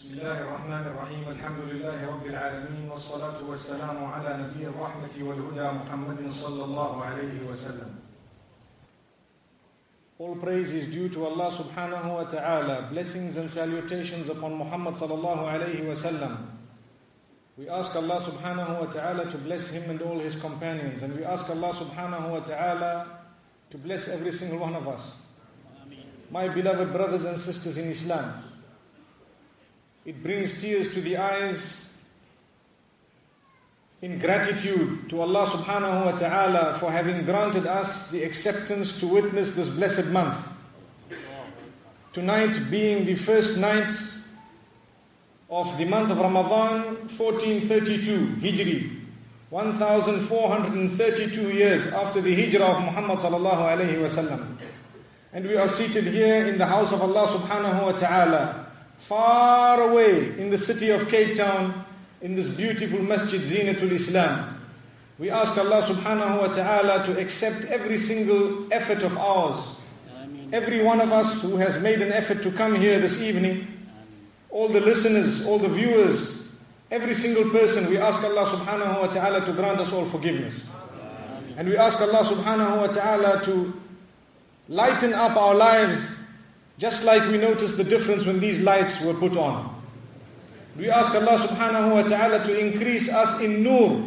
بسم الله الرحمن الرحيم الحمد لله رب العالمين والصلاة والسلام على نبي الرحمة والهدى محمد صلى الله عليه وسلم All praise is due to Allah subhanahu wa ta'ala. Blessings and salutations upon Muhammad sallallahu alayhi wa sallam. We ask Allah subhanahu wa ta'ala to bless him and all his companions. And we ask Allah subhanahu wa ta'ala to bless every single one of us. My beloved brothers and sisters in Islam, it brings tears to the eyes in gratitude to Allah subhanahu wa ta'ala for having granted us the acceptance to witness this blessed month. Tonight being the first night of the month of Ramadan 1432 Hijri 1432 years after the hijrah of Muhammad sallallahu alayhi wasallam and we are seated here in the house of Allah subhanahu wa ta'ala far away in the city of Cape Town in this beautiful masjid Zinatul Islam. We ask Allah subhanahu wa ta'ala to accept every single effort of ours. Every one of us who has made an effort to come here this evening, all the listeners, all the viewers, every single person, we ask Allah subhanahu wa ta'ala to grant us all forgiveness. And we ask Allah subhanahu wa ta'ala to lighten up our lives just like we noticed the difference when these lights were put on. We ask Allah subhanahu wa ta'ala to increase us in nur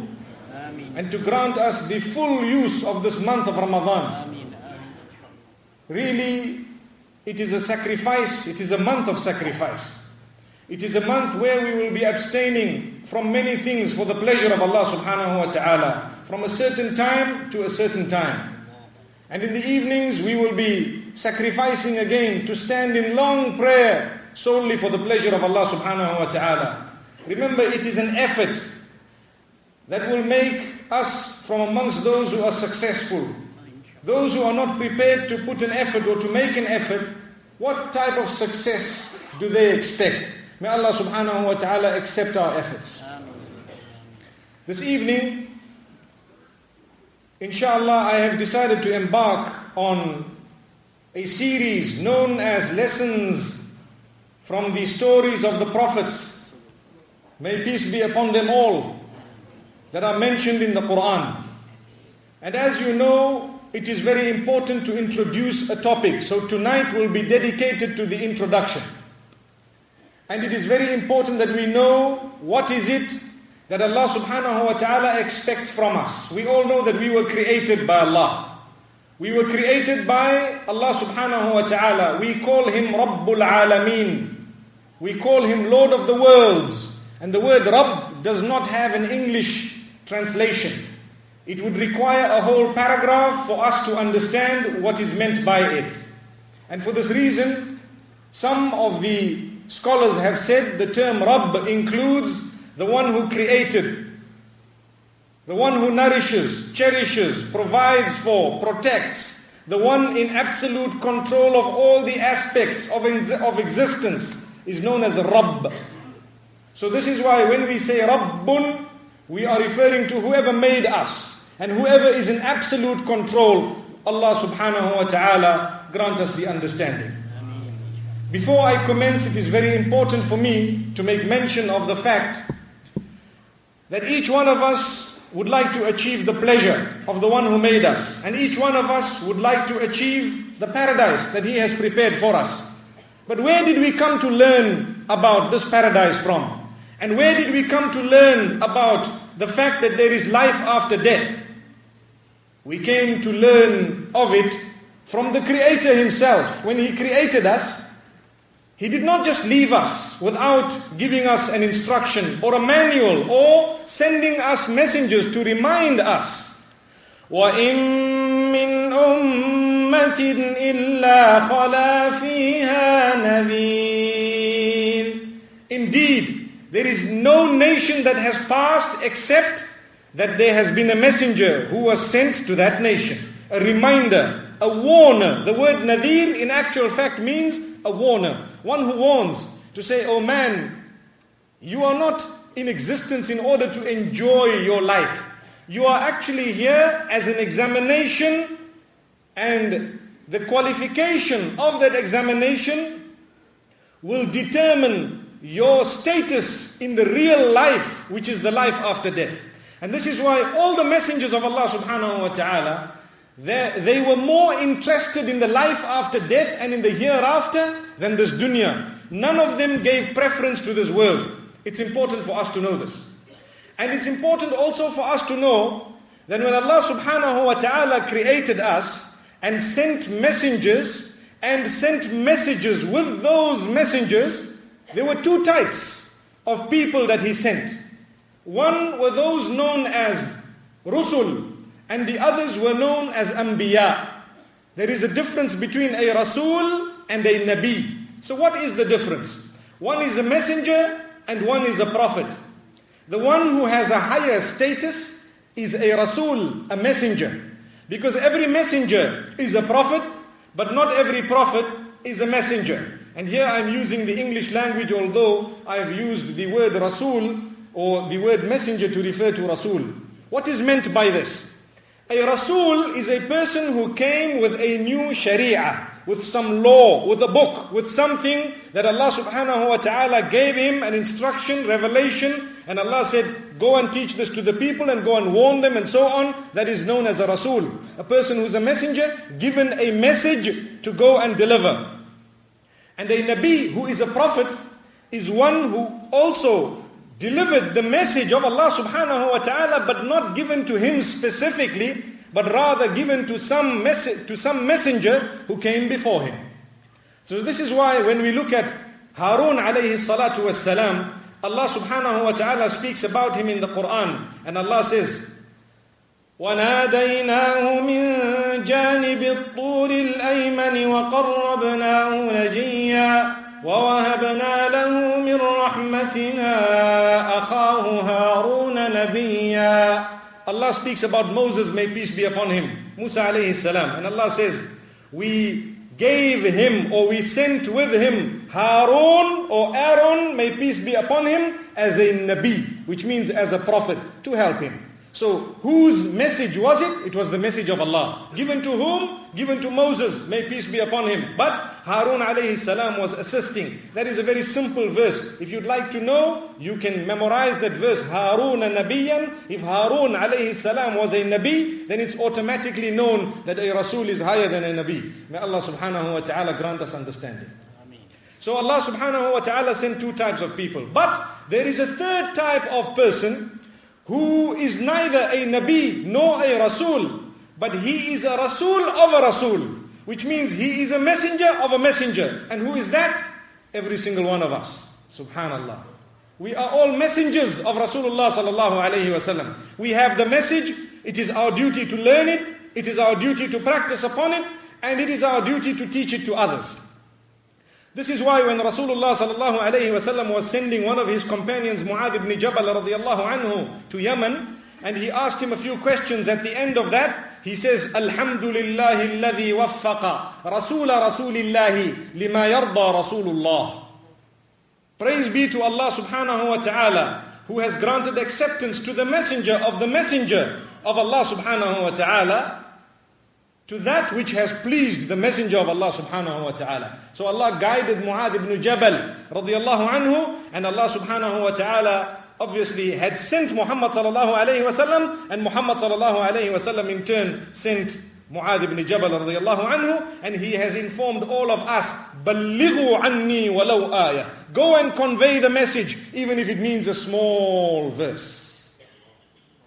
and to grant us the full use of this month of Ramadan. Really, it is a sacrifice, it is a month of sacrifice. It is a month where we will be abstaining from many things for the pleasure of Allah subhanahu wa ta'ala, from a certain time to a certain time. And in the evenings we will be sacrificing again to stand in long prayer solely for the pleasure of Allah subhanahu wa ta'ala. Remember, it is an effort that will make us from amongst those who are successful. Those who are not prepared to put an effort or to make an effort, what type of success do they expect? May Allah subhanahu wa ta'ala accept our efforts. This evening, inshallah, I have decided to embark on a series known as Lessons from the stories of the prophets. May peace be upon them all that are mentioned in the Quran. And as you know, it is very important to introduce a topic. So tonight will be dedicated to the introduction. And it is very important that we know what is it that Allah subhanahu wa ta'ala expects from us. We all know that we were created by Allah. We were created by Allah subhanahu wa ta'ala. We call him Rabbul Alameen. We call him Lord of the worlds. And the word Rabb does not have an English translation. It would require a whole paragraph for us to understand what is meant by it. And for this reason, some of the scholars have said the term Rabb includes the one who created, the one who nourishes, cherishes, provides for, protects, the one in absolute control of all the aspects of, of existence is known as Rabb. So this is why when we say Rabbun, we are referring to whoever made us and whoever is in absolute control. Allah subhanahu wa ta'ala grant us the understanding. Before I commence, it is very important for me to make mention of the fact that each one of us would like to achieve the pleasure of the one who made us. And each one of us would like to achieve the paradise that he has prepared for us. But where did we come to learn about this paradise from? And where did we come to learn about the fact that there is life after death? We came to learn of it from the Creator Himself. When He created us, He did not just leave us without giving us an instruction or a manual or sending us messengers to remind us. وَإِن مِّنْ أُمَّةٍ إِلَّا خَلَا فِيهَا نَذِيرٌ Indeed, there is no nation that has passed except that there has been a messenger who was sent to that nation. A reminder, a warner. The word nadir in actual fact means a warner. One who warns to say, oh man, you are not in existence in order to enjoy your life. You are actually here as an examination and the qualification of that examination will determine your status in the real life, which is the life after death. And this is why all the messengers of Allah subhanahu wa ta'ala, they, they were more interested in the life after death and in the hereafter than this dunya. None of them gave preference to this world. It's important for us to know this. And it's important also for us to know that when Allah subhanahu wa ta'ala created us and sent messengers and sent messages with those messengers, there were two types of people that He sent. One were those known as Rusul and the others were known as Anbiya. There is a difference between a Rasul and a Nabi. So what is the difference? One is a messenger and one is a prophet. The one who has a higher status is a Rasul, a messenger. Because every messenger is a prophet, but not every prophet is a messenger. And here I'm using the English language, although I've used the word Rasul or the word messenger to refer to Rasul. What is meant by this? A Rasul is a person who came with a new Sharia, with some law, with a book, with something that Allah subhanahu wa ta'ala gave him an instruction, revelation, and Allah said, go and teach this to the people and go and warn them and so on. That is known as a Rasul. A person who's a messenger, given a message to go and deliver. And a Nabi, who is a prophet, is one who also delivered the message of Allah subhanahu wa ta'ala, but not given to him specifically, but rather given to some, message, to some messenger who came before him. So this is why when we look at Harun alayhi salatu was salam, Allah subhanahu wa ta'ala speaks about him in the Quran. And Allah says, وناديناه من جانب الطور الأيمن وقربناه نجيا ووهبنا له من رحمتنا أخاه هارون نبيا Allah speaks about Moses, may peace be upon him, Musa alayhi salam. And Allah says, we gave him or we sent with him Harun or Aaron, may peace be upon him, as a Nabi, which means as a prophet, to help him. So whose message was it? It was the message of Allah. Given to whom? Given to Moses, may peace be upon him. But Harun alayhi salam was assisting. That is a very simple verse. If you'd like to know, you can memorize that verse. Harun Nabiyan. If Harun alayhi salam was a Nabi, then it's automatically known that a Rasul is higher than a Nabi. May Allah subhanahu wa ta'ala grant us understanding. So Allah subhanahu wa ta'ala sent two types of people. But there is a third type of person who is neither a Nabi nor a Rasul, but he is a Rasul of a Rasul, which means he is a messenger of a messenger. And who is that? Every single one of us. Subhanallah. We are all messengers of Rasulullah sallallahu alayhi wasallam. We have the message, it is our duty to learn it, it is our duty to practice upon it, and it is our duty to teach it to others. This is why when Rasulullah sallallahu alayhi was sending one of his companions, Mu'adh ibn Jabal radiyallahu anhu, to Yemen, and he asked him a few questions at the end of that, he says, Alhamdulillah alladhi waffaqa Rasula Rasulillahi lima yarda Rasulullah. Praise be to Allah subhanahu wa ta'ala who has granted acceptance to the messenger of the messenger of Allah subhanahu wa ta'ala to that which has pleased the messenger of Allah subhanahu wa ta'ala. So Allah guided Mu'adh ibn Jabal radiallahu anhu and Allah subhanahu wa ta'ala obviously had sent Muhammad sallallahu alayhi wasallam and Muhammad sallallahu alayhi wasallam in turn sent Mu'adh ibn Jabal radiallahu anhu and he has informed all of us بَلِّغُوا عَنِّي وَلَوْ آيَةً Go and convey the message even if it means a small verse.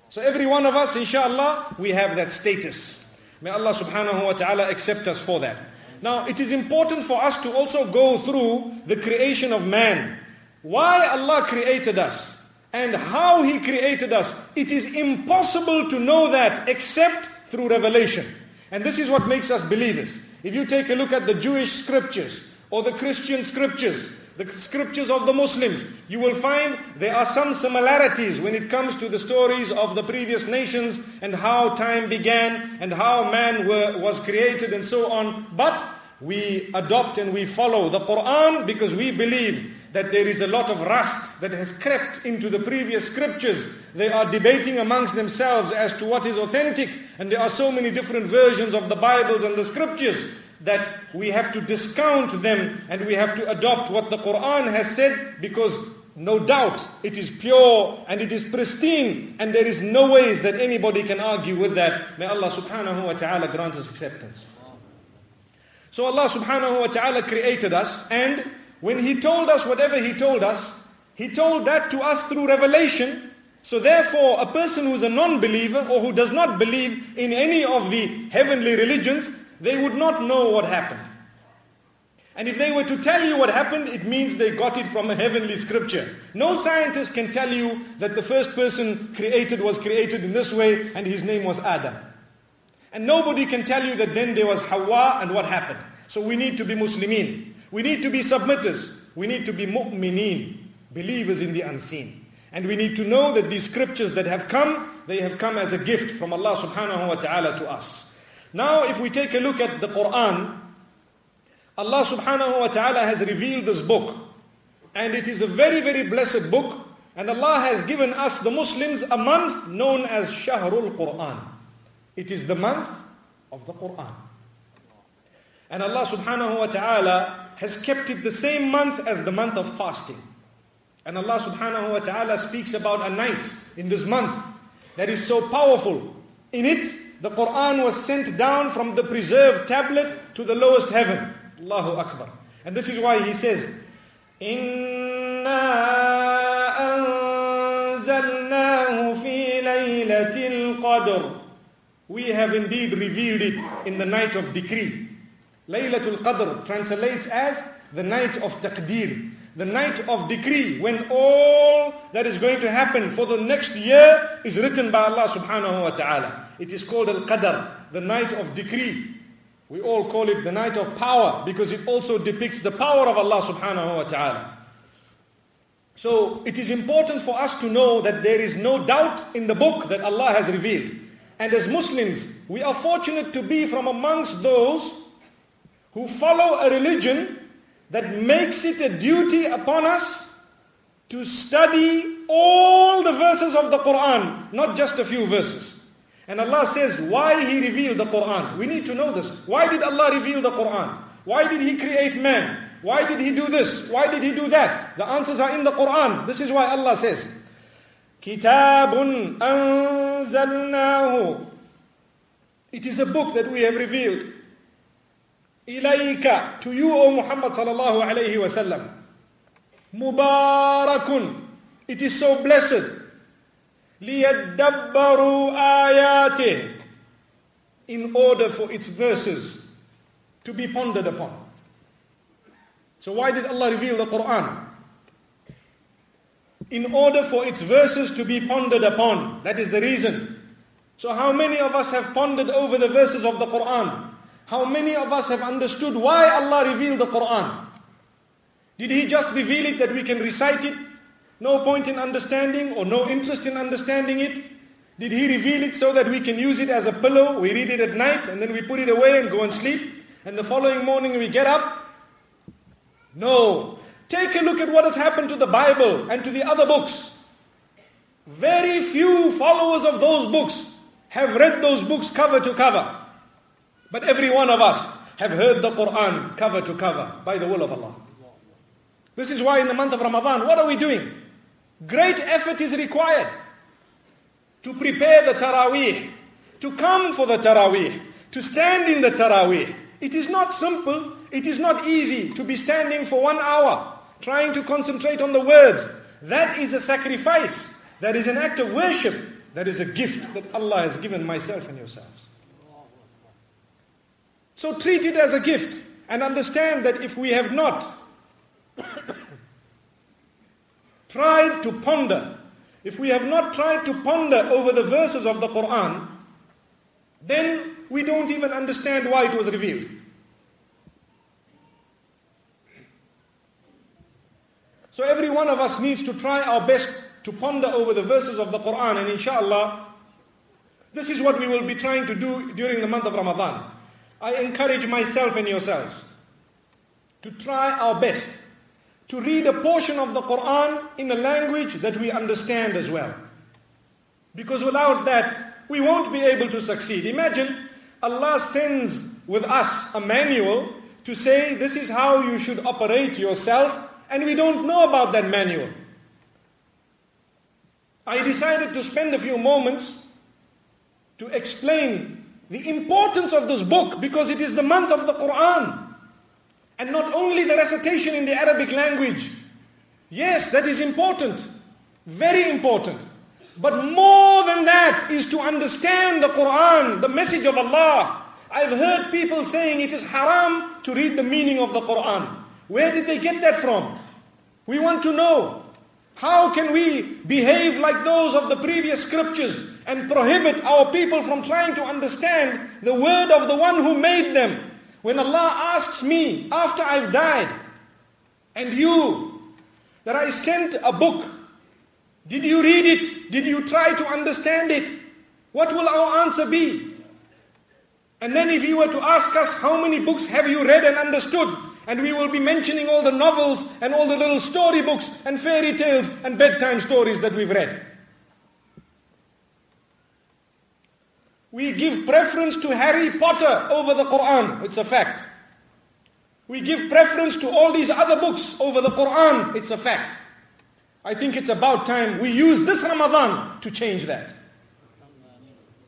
So every one of us inshallah we have that status. May Allah subhanahu wa ta'ala accept us for that. Now it is important for us to also go through the creation of man. Why Allah created us and how He created us. It is impossible to know that except through revelation. And this is what makes us believers. If you take a look at the Jewish scriptures or the Christian scriptures, the scriptures of the Muslims, you will find there are some similarities when it comes to the stories of the previous nations and how time began and how man were, was created and so on. But we adopt and we follow the Quran because we believe that there is a lot of rust that has crept into the previous scriptures. They are debating amongst themselves as to what is authentic, and there are so many different versions of the Bibles and the scriptures. That we have to discount them and we have to adopt what the Quran has said because no doubt it is pure and it is pristine and there is no ways that anybody can argue with that. May Allah subhanahu wa ta'ala grant us acceptance. So Allah subhanahu wa ta'ala created us and when He told us whatever He told us, He told that to us through revelation. So therefore, a person who is a non-believer or who does not believe in any of the heavenly religions, they would not know what happened. And if they were to tell you what happened, it means they got it from a heavenly scripture. No scientist can tell you that the first person created was created in this way and his name was Adam. And nobody can tell you that then there was Hawa and what happened. So we need to be Muslimin. We need to be submitters. We need to be mu'mineen, believers in the unseen. And we need to know that these scriptures that have come, they have come as a gift from Allah subhanahu wa ta'ala to us. Now if we take a look at the Quran, Allah subhanahu wa ta'ala has revealed this book. And it is a very, very blessed book. And Allah has given us, the Muslims, a month known as Shahrul Quran. It is the month of the Quran. And Allah subhanahu wa ta'ala has kept it the same month as the month of fasting. And Allah subhanahu wa ta'ala speaks about a night in this month that is so powerful. In it, the Quran was sent down from the preserved tablet to the lowest heaven. Allahu Akbar. And this is why he says, إِنَّا أَنزَلْنَاهُ فِي لَيْلَةِ الْقَدْرِ We have indeed revealed it in the night of decree. Laylatul Qadr translates as the night of taqdeer, the night of decree, when all that is going to happen for the next year is written by Allah subhanahu wa ta'ala. It is called Al-Qadr, the night of decree. We all call it the night of power because it also depicts the power of Allah subhanahu wa ta'ala. So it is important for us to know that there is no doubt in the book that Allah has revealed. And as Muslims, we are fortunate to be from amongst those who follow a religion that makes it a duty upon us to study all the verses of the Quran, not just a few verses. And Allah says why He revealed the Quran. We need to know this. Why did Allah reveal the Quran? Why did He create man? Why did He do this? Why did He do that? The answers are in the Quran. This is why Allah says, Kitabun anzalnahu. It is a book that we have revealed. Ilayka, to you, O Muhammad sallallahu alayhi wa sallam. Mubarakun. It is so blessed. لِيَدَّبَّرُوا آيَاتِهِ In order for its verses to be pondered upon. So why did Allah reveal the Quran? In order for its verses to be pondered upon. That is the reason. So how many of us have pondered over the verses of the Quran? How many of us have understood why Allah revealed the Quran? Did He just reveal it that we can recite it No point in understanding or no interest in understanding it? Did he reveal it so that we can use it as a pillow? We read it at night and then we put it away and go and sleep. And the following morning we get up? No. Take a look at what has happened to the Bible and to the other books. Very few followers of those books have read those books cover to cover. But every one of us have heard the Quran cover to cover by the will of Allah. This is why in the month of Ramadan, what are we doing? Great effort is required to prepare the Taraweeh, to come for the Taraweeh, to stand in the Taraweeh. It is not simple, it is not easy to be standing for one hour, trying to concentrate on the words. That is a sacrifice. That is an act of worship. That is a gift that Allah has given myself and yourselves. So treat it as a gift and understand that if we have not tried to ponder, if we have not tried to ponder over the verses of the Quran, then we don't even understand why it was revealed. So every one of us needs to try our best to ponder over the verses of the Quran and inshallah, this is what we will be trying to do during the month of Ramadan. I encourage myself and yourselves to try our best to read a portion of the Quran in a language that we understand as well. Because without that, we won't be able to succeed. Imagine Allah sends with us a manual to say this is how you should operate yourself and we don't know about that manual. I decided to spend a few moments to explain the importance of this book because it is the month of the Quran. And not only the recitation in the Arabic language. Yes, that is important. Very important. But more than that is to understand the Quran, the message of Allah. I've heard people saying it is haram to read the meaning of the Quran. Where did they get that from? We want to know. How can we behave like those of the previous scriptures and prohibit our people from trying to understand the word of the one who made them? When Allah asks me after I've died and you that I sent a book, did you read it? Did you try to understand it? What will our answer be? And then if he were to ask us, how many books have you read and understood? And we will be mentioning all the novels and all the little storybooks and fairy tales and bedtime stories that we've read. We give preference to Harry Potter over the Quran. It's a fact. We give preference to all these other books over the Quran. It's a fact. I think it's about time we use this Ramadan to change that.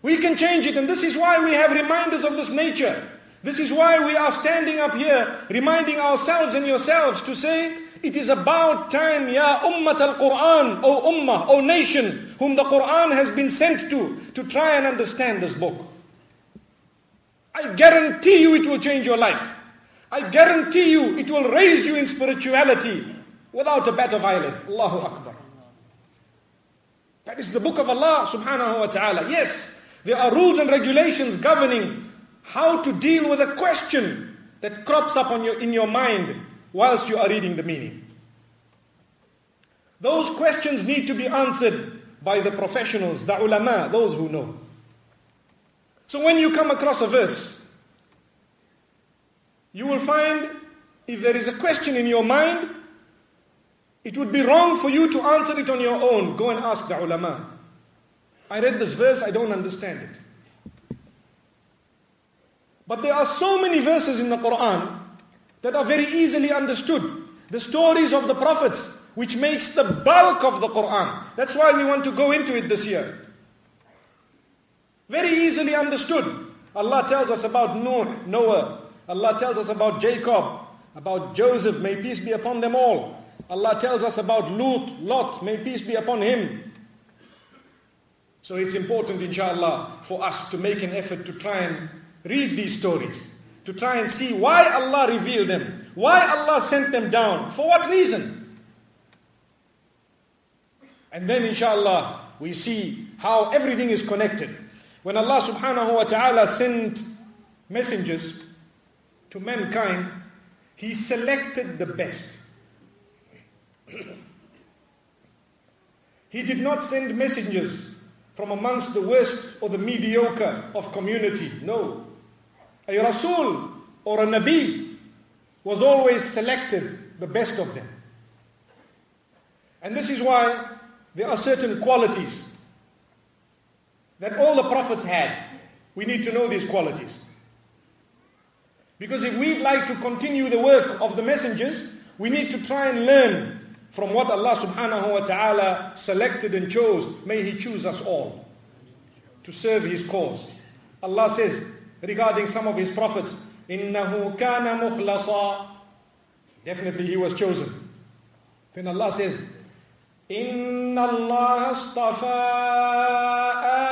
We can change it and this is why we have reminders of this nature. This is why we are standing up here reminding ourselves and yourselves to say, it is about time, Ya Ummat al-Quran, O Ummah, O nation, whom the Quran has been sent to, to try and understand this book. I guarantee you it will change your life. I guarantee you it will raise you in spirituality without a bat of eyelid. Allahu Akbar. That is the book of Allah subhanahu wa ta'ala. Yes, there are rules and regulations governing how to deal with a question that crops up on your, in your mind whilst you are reading the meaning. Those questions need to be answered by the professionals, the ulama, those who know. So when you come across a verse, you will find if there is a question in your mind, it would be wrong for you to answer it on your own. Go and ask the ulama. I read this verse, I don't understand it. But there are so many verses in the Quran that are very easily understood. The stories of the prophets, which makes the bulk of the Quran. That's why we want to go into it this year. Very easily understood. Allah tells us about Noah. Allah tells us about Jacob, about Joseph, may peace be upon them all. Allah tells us about Lut, Lot, may peace be upon him. So it's important, inshallah, for us to make an effort to try and read these stories to try and see why Allah revealed them, why Allah sent them down, for what reason. And then inshallah we see how everything is connected. When Allah subhanahu wa ta'ala sent messengers to mankind, He selected the best. he did not send messengers from amongst the worst or the mediocre of community. No. A Rasul or a Nabi was always selected the best of them. And this is why there are certain qualities that all the prophets had. We need to know these qualities. Because if we'd like to continue the work of the messengers, we need to try and learn from what Allah subhanahu wa ta'ala selected and chose. May He choose us all to serve His cause. Allah says, regarding some of his prophets. إِنَّهُ كَانَ مُخْلَصًا Definitely he was chosen. Then Allah says, إِنَّ اللَّهَ اصْطَفَى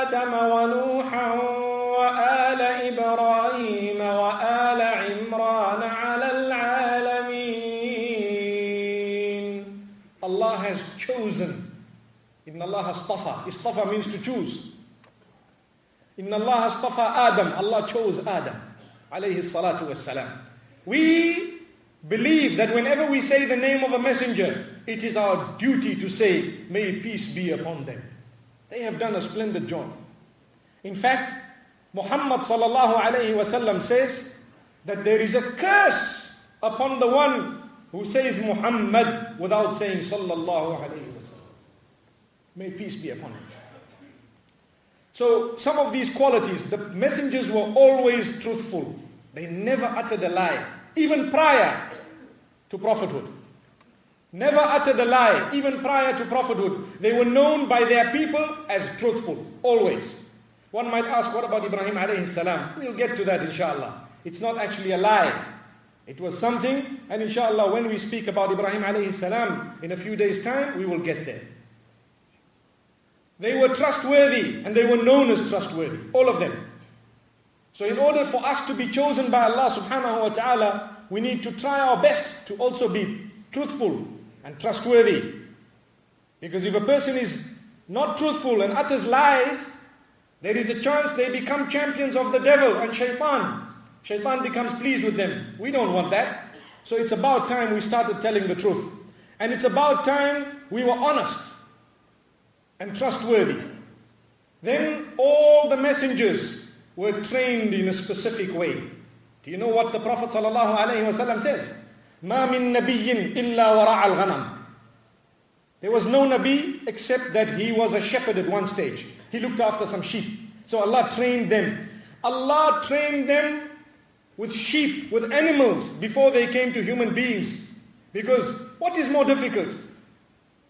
آدَمَ وَنُوحًا وَآلَ إِبْرَاهِيمَ وَآلَ عِمْرَانَ عَلَى الْعَالَمِينَ Allah has chosen. إِنَّ اللَّهَ اصْطَفَى Istafa means to choose. Inna Allah astafa Adam. Allah chose Adam. Alayhi salatu wassalam. We believe that whenever we say the name of a messenger, it is our duty to say, may peace be upon them. They have done a splendid job. In fact, Muhammad sallallahu alayhi wasallam says that there is a curse upon the one who says Muhammad without saying sallallahu alayhi wasallam. May peace be upon him. So some of these qualities, the messengers were always truthful. They never uttered a lie, even prior to prophethood. Never uttered a lie, even prior to prophethood. They were known by their people as truthful, always. One might ask, what about Ibrahim alayhi salam? We'll get to that inshallah. It's not actually a lie. It was something, and inshallah, when we speak about Ibrahim alayhi salam in a few days' time, we will get there. They were trustworthy and they were known as trustworthy, all of them. So, in order for us to be chosen by Allah subhanahu wa ta'ala, we need to try our best to also be truthful and trustworthy. Because if a person is not truthful and utters lies, there is a chance they become champions of the devil and shaitan. Shaitan becomes pleased with them. We don't want that. So it's about time we started telling the truth. And it's about time we were honest and trustworthy. Then all the messengers were trained in a specific way. Do you know what the Prophet ﷺ says? ما من نبي إلا وراء الغنم. There was no Nabi except that he was a shepherd at one stage. He looked after some sheep. So Allah trained them. Allah trained them with sheep, with animals before they came to human beings. Because what is more difficult?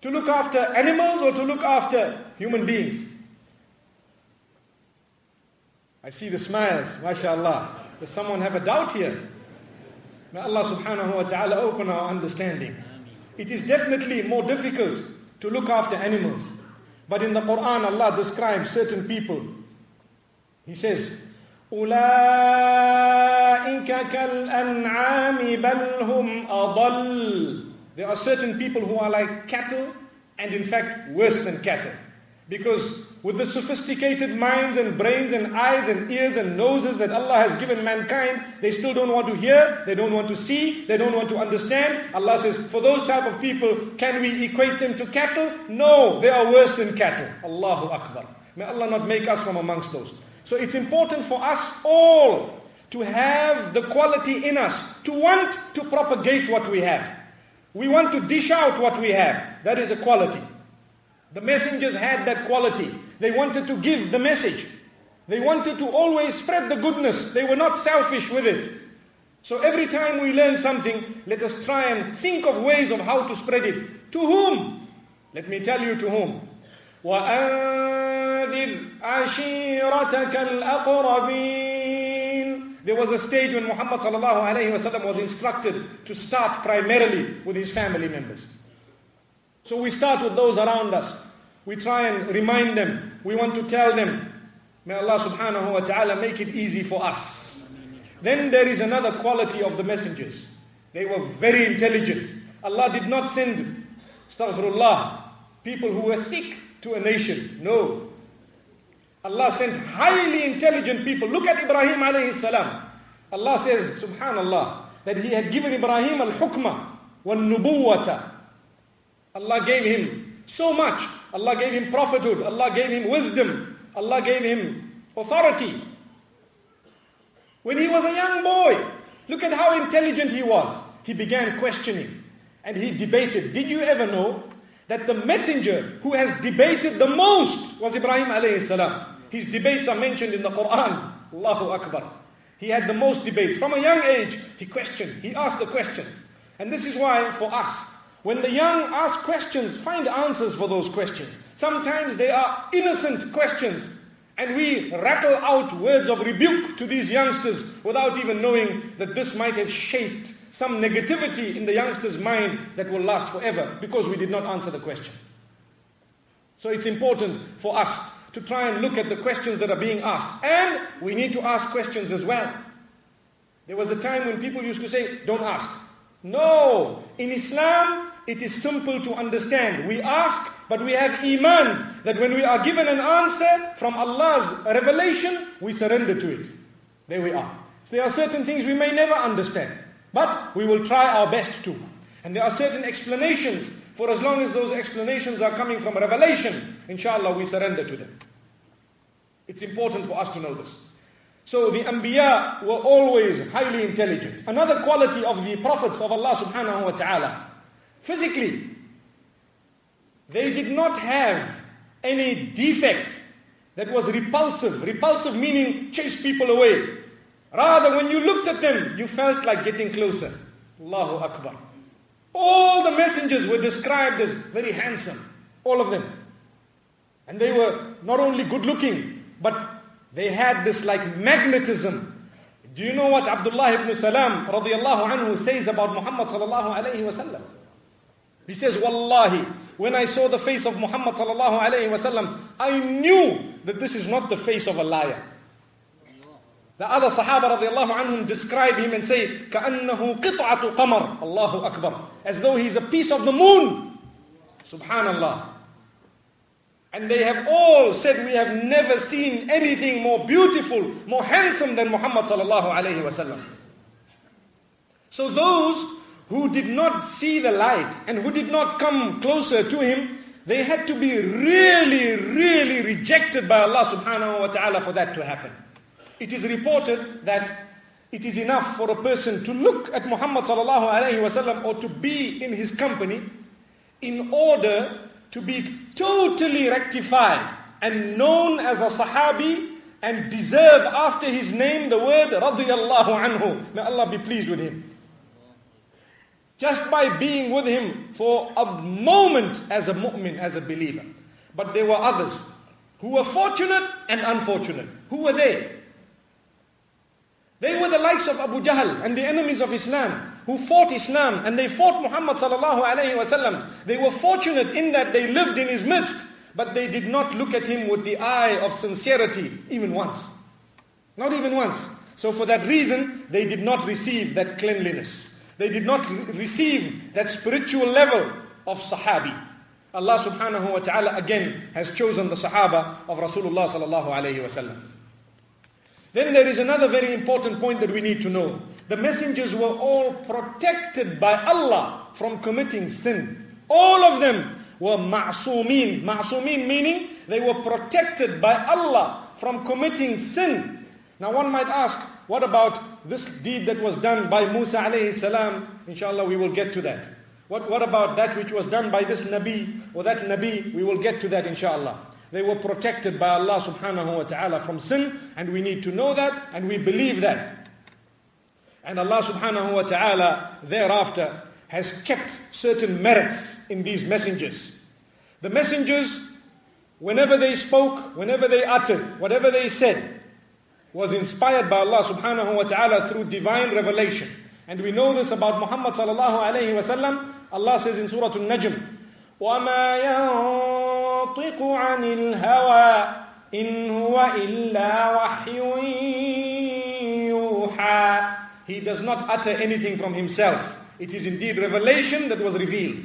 To look after animals or to look after human beings? I see the smiles, mashallah. Does someone have a doubt here? May Allah subhanahu wa ta'ala open our understanding. It is definitely more difficult to look after animals. But in the Quran, Allah describes certain people. He says, أولئك كالأنعام بل هم أضل there are certain people who are like cattle and in fact worse than cattle. Because with the sophisticated minds and brains and eyes and ears and noses that Allah has given mankind, they still don't want to hear, they don't want to see, they don't want to understand. Allah says, for those type of people, can we equate them to cattle? No, they are worse than cattle. Allahu Akbar. May Allah not make us from amongst those. So it's important for us all to have the quality in us, to want to propagate what we have. We want to dish out what we have. That is a quality. The messengers had that quality. They wanted to give the message. They wanted to always spread the goodness. They were not selfish with it. So every time we learn something, let us try and think of ways of how to spread it. To whom? Let me tell you to whom. وَأَنذِرْ عَشِيرَتَكَ الْأَقْرَبِينَ there was a stage when Muhammad was instructed to start primarily with his family members. So we start with those around us. We try and remind them. We want to tell them. May Allah subhanahu wa ta'ala make it easy for us. Then there is another quality of the messengers. They were very intelligent. Allah did not send, astaghfirullah, people who were thick to a nation. No. Allah sent highly intelligent people. Look at Ibrahim alayhi salam. Allah says, subhanallah, that he had given Ibrahim al-hukmah wal-nubuwata. Allah gave him so much. Allah gave him prophethood. Allah gave him wisdom. Allah gave him authority. When he was a young boy, look at how intelligent he was. He began questioning and he debated. Did you ever know that the messenger who has debated the most was Ibrahim alayhi salam? His debates are mentioned in the Quran. Allahu Akbar. He had the most debates. From a young age, he questioned. He asked the questions. And this is why for us, when the young ask questions, find answers for those questions. Sometimes they are innocent questions, and we rattle out words of rebuke to these youngsters without even knowing that this might have shaped some negativity in the youngster's mind that will last forever because we did not answer the question. So it's important for us to try and look at the questions that are being asked. And we need to ask questions as well. There was a time when people used to say, don't ask. No, in Islam, it is simple to understand. We ask, but we have iman that when we are given an answer from Allah's revelation, we surrender to it. There we are. So there are certain things we may never understand, but we will try our best to. And there are certain explanations, for as long as those explanations are coming from revelation, inshallah, we surrender to them. It's important for us to know this. So the Anbiya were always highly intelligent. Another quality of the prophets of Allah subhanahu wa ta'ala, physically, they did not have any defect that was repulsive. Repulsive meaning chase people away. Rather, when you looked at them, you felt like getting closer. Allahu Akbar. All the messengers were described as very handsome. All of them. And they were not only good looking, but they had this like magnetism. Do you know what Abdullah ibn Salam radiallahu anhu says about Muhammad sallallahu alayhi wasallam? He says, Wallahi, when I saw the face of Muhammad sallallahu alayhi wasallam, I knew that this is not the face of a liar. The other Sahaba radiallahu anhum describe him and say, كَأَنَّهُ قِطْعَةُ قَمَرٍ Allahu Akbar. As though he's a piece of the moon. Subhanallah. And they have all said, we have never seen anything more beautiful, more handsome than Muhammad sallallahu alayhi wasallam. So those who did not see the light and who did not come closer to him, they had to be really, really rejected by Allah subhanahu wa ta'ala for that to happen. It is reported that it is enough for a person to look at Muhammad sallallahu alayhi wasallam or to be in his company in order to be totally rectified and known as a sahabi and deserve after his name the word radiyallahu anhu. May Allah be pleased with him. Just by being with him for a moment as a mu'min, as a believer. But there were others who were fortunate and unfortunate. Who were they? They were the likes of Abu Jahl and the enemies of Islam who fought Islam and they fought Muhammad sallallahu alayhi wasallam. They were fortunate in that they lived in his midst, but they did not look at him with the eye of sincerity even once. Not even once. So for that reason, they did not receive that cleanliness. They did not receive that spiritual level of Sahabi. Allah subhanahu wa ta'ala again has chosen the Sahaba of Rasulullah sallallahu alayhi wasallam. Then there is another very important point that we need to know. The messengers were all protected by Allah from committing sin. All of them were ma'sumin. Ma'sumin meaning they were protected by Allah from committing sin. Now one might ask, what about this deed that was done by Musa alayhi salam? Inshallah we will get to that. What, what about that which was done by this Nabi or that Nabi? We will get to that inshallah. They were protected by Allah subhanahu wa ta'ala from sin and we need to know that and we believe that. And Allah subhanahu wa ta'ala thereafter has kept certain merits in these messengers. The messengers, whenever they spoke, whenever they uttered, whatever they said, was inspired by Allah subhanahu wa ta'ala through divine revelation. And we know this about Muhammad sallallahu alayhi wa sallam. Allah says in Surah Al-Najm, وَمَا ينطق عن الهوى إن هو إلا وحي يوحى He does not utter anything from himself. It is indeed revelation that was revealed.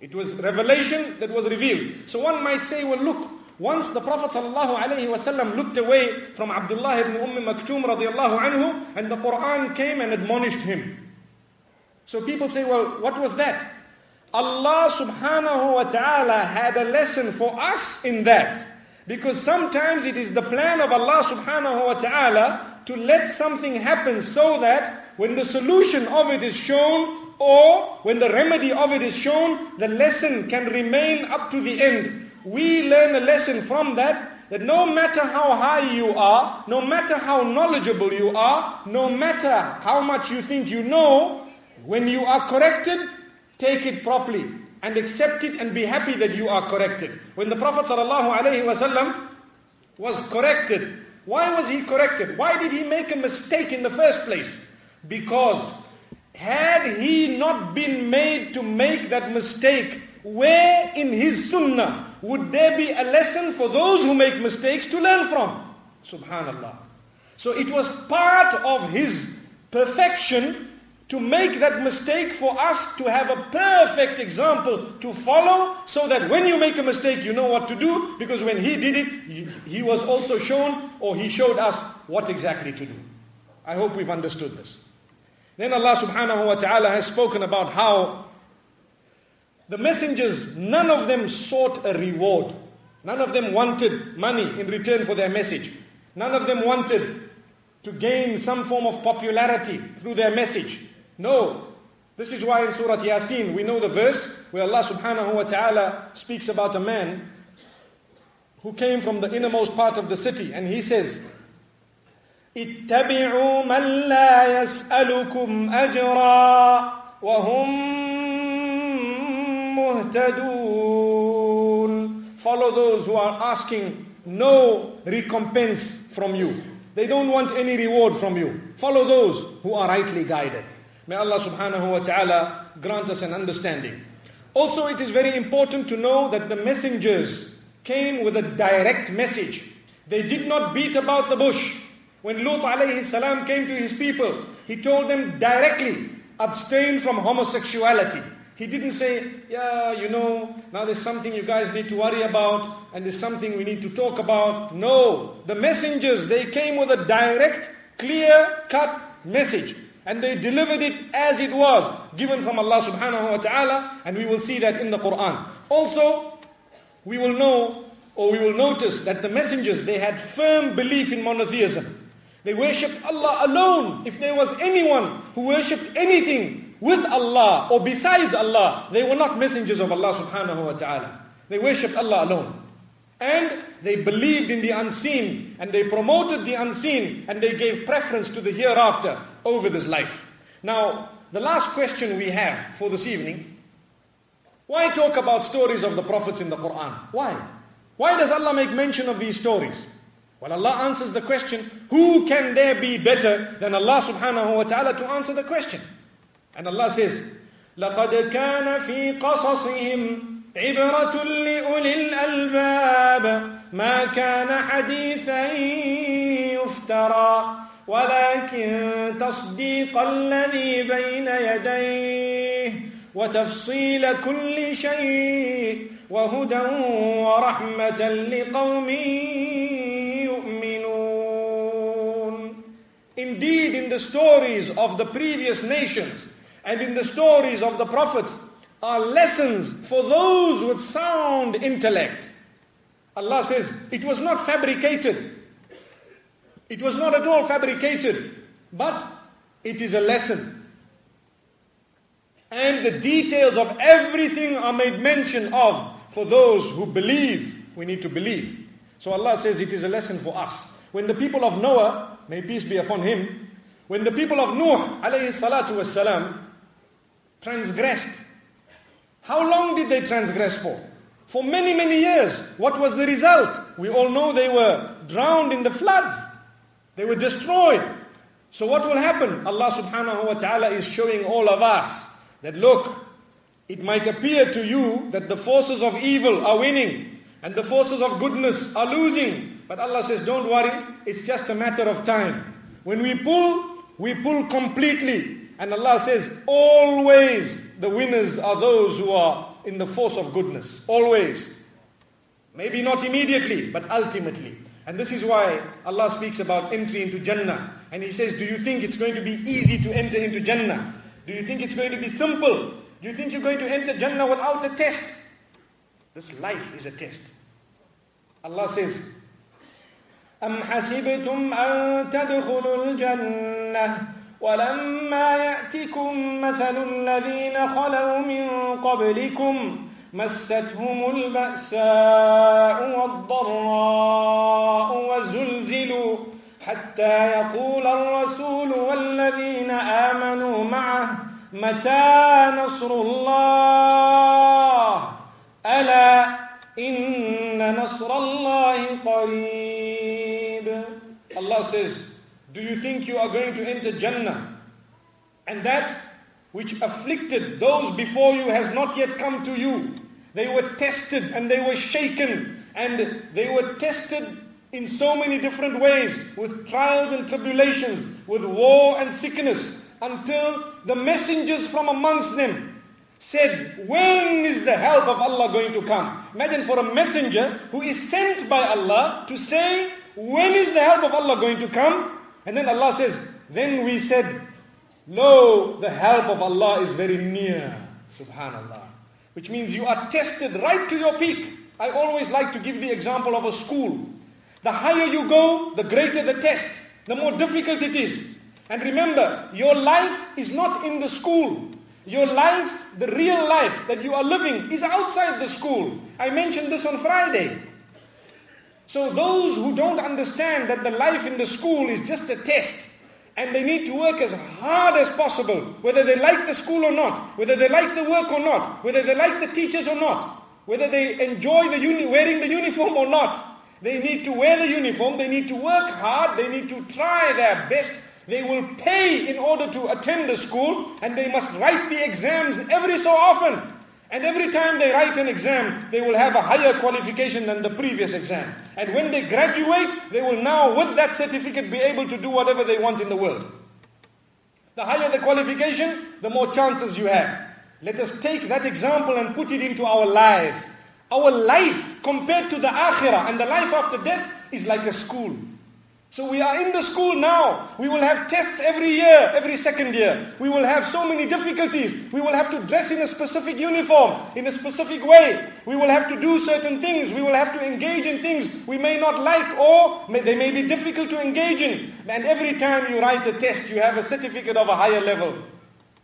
It was revelation that was revealed. So one might say, well look, once the Prophet ﷺ looked away from Abdullah ibn Umm Maktoum radiallahu anhu and the Quran came and admonished him. So people say, well, what was that? Allah subhanahu wa ta'ala had a lesson for us in that. Because sometimes it is the plan of Allah subhanahu wa ta'ala to let something happen so that when the solution of it is shown or when the remedy of it is shown, the lesson can remain up to the end. We learn a lesson from that that no matter how high you are, no matter how knowledgeable you are, no matter how much you think you know, when you are corrected, take it properly and accept it and be happy that you are corrected. When the Prophet ﷺ was corrected, why was he corrected? Why did he make a mistake in the first place? Because had he not been made to make that mistake, where in his sunnah would there be a lesson for those who make mistakes to learn from? Subhanallah. So it was part of his perfection to make that mistake for us to have a perfect example to follow so that when you make a mistake you know what to do because when he did it he, was also shown or he showed us what exactly to do. I hope we've understood this. Then Allah subhanahu wa ta'ala has spoken about how the messengers, none of them sought a reward. None of them wanted money in return for their message. None of them wanted to gain some form of popularity through their message. No. This is why in Surah Yasin we know the verse where Allah subhanahu wa ta'ala speaks about a man who came from the innermost part of the city and he says, اتبعوا من لا يسألكم أجرا وهم مهتدون Follow those who are asking no recompense from you. They don't want any reward from you. Follow those who are rightly guided. May Allah subhanahu wa ta'ala grant us an understanding. Also, it is very important to know that the messengers came with a direct message. They did not beat about the bush. When Lut alayhi salam came to his people, he told them directly, abstain from homosexuality. He didn't say, yeah, you know, now there's something you guys need to worry about and there's something we need to talk about. No, the messengers, they came with a direct, clear-cut message. And they delivered it as it was, given from Allah subhanahu wa ta'ala, and we will see that in the Quran. Also, we will know, or we will notice that the messengers, they had firm belief in monotheism. They worshipped Allah alone. If there was anyone who worshipped anything with Allah or besides Allah, they were not messengers of Allah subhanahu wa ta'ala. They worshipped Allah alone. And they believed in the unseen and they promoted the unseen and they gave preference to the hereafter over this life. Now, the last question we have for this evening, why talk about stories of the prophets in the Quran? Why? Why does Allah make mention of these stories? Well, Allah answers the question, who can there be better than Allah subhanahu wa ta'ala to answer the question? And Allah says, لَقَدْ كَانَ فِي قَصَصِهِمْ عبرة لأولي الألباب ما كان حديثا يفترى ولكن تصديق الذي بين يديه وتفصيل كل شيء وهدى ورحمة لقوم يؤمنون Indeed, in the stories of the previous nations and in the stories of the prophets, are lessons for those with sound intellect. Allah says, it was not fabricated. It was not at all fabricated, but it is a lesson. And the details of everything are made mention of for those who believe. We need to believe. So Allah says it is a lesson for us. When the people of Noah, may peace be upon him, when the people of Nuh, alayhi salatu wasalam, transgressed how long did they transgress for? For many, many years. What was the result? We all know they were drowned in the floods. They were destroyed. So what will happen? Allah subhanahu wa ta'ala is showing all of us that look, it might appear to you that the forces of evil are winning and the forces of goodness are losing. But Allah says, don't worry, it's just a matter of time. When we pull, we pull completely. And Allah says, always the winners are those who are in the force of goodness. Always. Maybe not immediately, but ultimately. And this is why Allah speaks about entry into Jannah. And He says, do you think it's going to be easy to enter into Jannah? Do you think it's going to be simple? Do you think you're going to enter Jannah without a test? This life is a test. Allah says, أم حسبتم أن تدخلوا الجنة ولما يأتكم مثل الذين خلوا من قبلكم مستهم البأساء والضراء وزلزلوا حتى يقول الرسول والذين آمنوا معه متى نصر الله ألا إن نصر الله قريب Allah says Do you think you are going to enter Jannah? And that which afflicted those before you has not yet come to you. They were tested and they were shaken and they were tested in so many different ways with trials and tribulations, with war and sickness until the messengers from amongst them said, when is the help of Allah going to come? Imagine for a messenger who is sent by Allah to say, when is the help of Allah going to come? And then Allah says, then we said, Lo, the help of Allah is very near. Subhanallah. Which means you are tested right to your peak. I always like to give the example of a school. The higher you go, the greater the test, the more difficult it is. And remember, your life is not in the school. Your life, the real life that you are living is outside the school. I mentioned this on Friday. So those who don't understand that the life in the school is just a test, and they need to work as hard as possible, whether they like the school or not, whether they like the work or not, whether they like the teachers or not, whether they enjoy the uni- wearing the uniform or not. They need to wear the uniform, they need to work hard, they need to try their best. They will pay in order to attend the school, and they must write the exams every so often. And every time they write an exam, they will have a higher qualification than the previous exam. And when they graduate, they will now, with that certificate, be able to do whatever they want in the world. The higher the qualification, the more chances you have. Let us take that example and put it into our lives. Our life compared to the akhirah and the life after death is like a school. So we are in the school now. We will have tests every year, every second year. We will have so many difficulties. We will have to dress in a specific uniform, in a specific way. We will have to do certain things. We will have to engage in things we may not like or may, they may be difficult to engage in. And every time you write a test, you have a certificate of a higher level.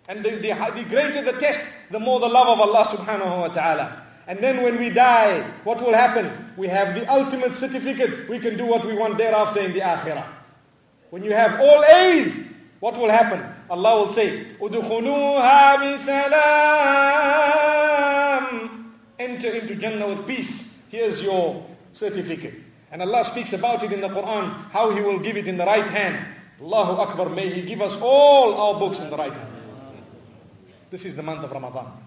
And the, the, the greater the test, the more the love of Allah subhanahu wa ta'ala. And then when we die, what will happen? We have the ultimate certificate. We can do what we want thereafter in the akhirah. When you have all A's, what will happen? Allah will say, "Udkhuluha bisalam." Enter into Jannah with peace. Here's your certificate. And Allah speaks about it in the Quran, how He will give it in the right hand. Allahu Akbar, may He give us all our books in the right hand. This is the month of Ramadan.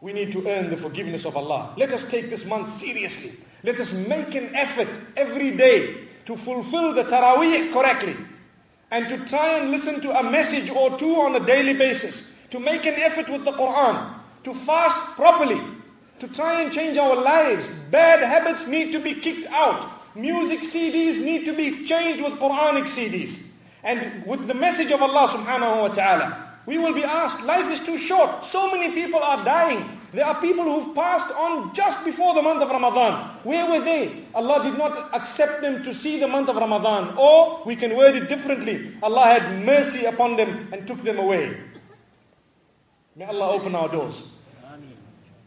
We need to earn the forgiveness of Allah. Let us take this month seriously. Let us make an effort every day to fulfill the Taraweeh correctly and to try and listen to a message or two on a daily basis. To make an effort with the Quran. To fast properly. To try and change our lives. Bad habits need to be kicked out. Music CDs need to be changed with Quranic CDs. And with the message of Allah subhanahu wa ta'ala. We will be asked, life is too short. So many people are dying. There are people who've passed on just before the month of Ramadan. Where were they? Allah did not accept them to see the month of Ramadan. Or we can word it differently. Allah had mercy upon them and took them away. May Allah open our doors.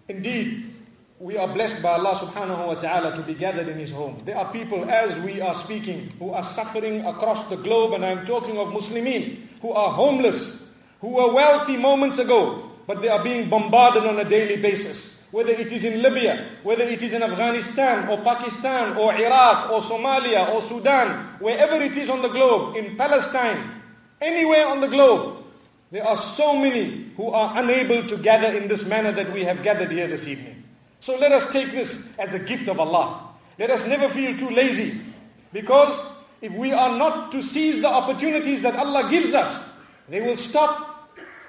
Indeed, we are blessed by Allah subhanahu wa ta'ala to be gathered in His home. There are people, as we are speaking, who are suffering across the globe, and I'm talking of Muslimin, who are homeless, who were wealthy moments ago, but they are being bombarded on a daily basis. Whether it is in Libya, whether it is in Afghanistan or Pakistan or Iraq or Somalia or Sudan, wherever it is on the globe, in Palestine, anywhere on the globe, there are so many who are unable to gather in this manner that we have gathered here this evening. So let us take this as a gift of Allah. Let us never feel too lazy. Because if we are not to seize the opportunities that Allah gives us, they will stop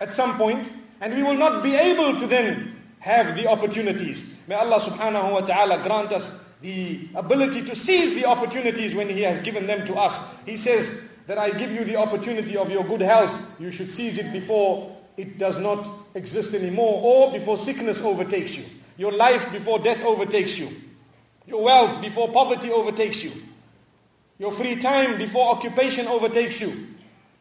at some point and we will not be able to then have the opportunities. May Allah subhanahu wa ta'ala grant us the ability to seize the opportunities when He has given them to us. He says that I give you the opportunity of your good health. You should seize it before it does not exist anymore or before sickness overtakes you. Your life before death overtakes you. Your wealth before poverty overtakes you. Your free time before occupation overtakes you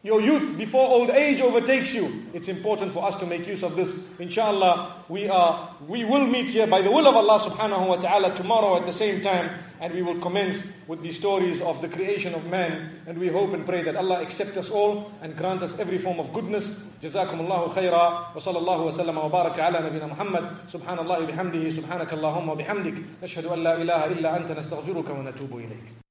Your youth before old age overtakes you. It's important for us to make use of this. Inshallah, we are we will meet here by the will of Allah subhanahu wa ta'ala tomorrow at the same time and we will commence with the stories of the creation of man and we hope and pray that Allah accept us all and grant us every form of goodness. جزاكم الله خيرا وصلى الله وسلم وبارك على نبينا محمد سبحان الله بحمده سبحانك اللهم وبحمدك نشهد أن لا إله إلا أنت نستغفرك ونتوب إليك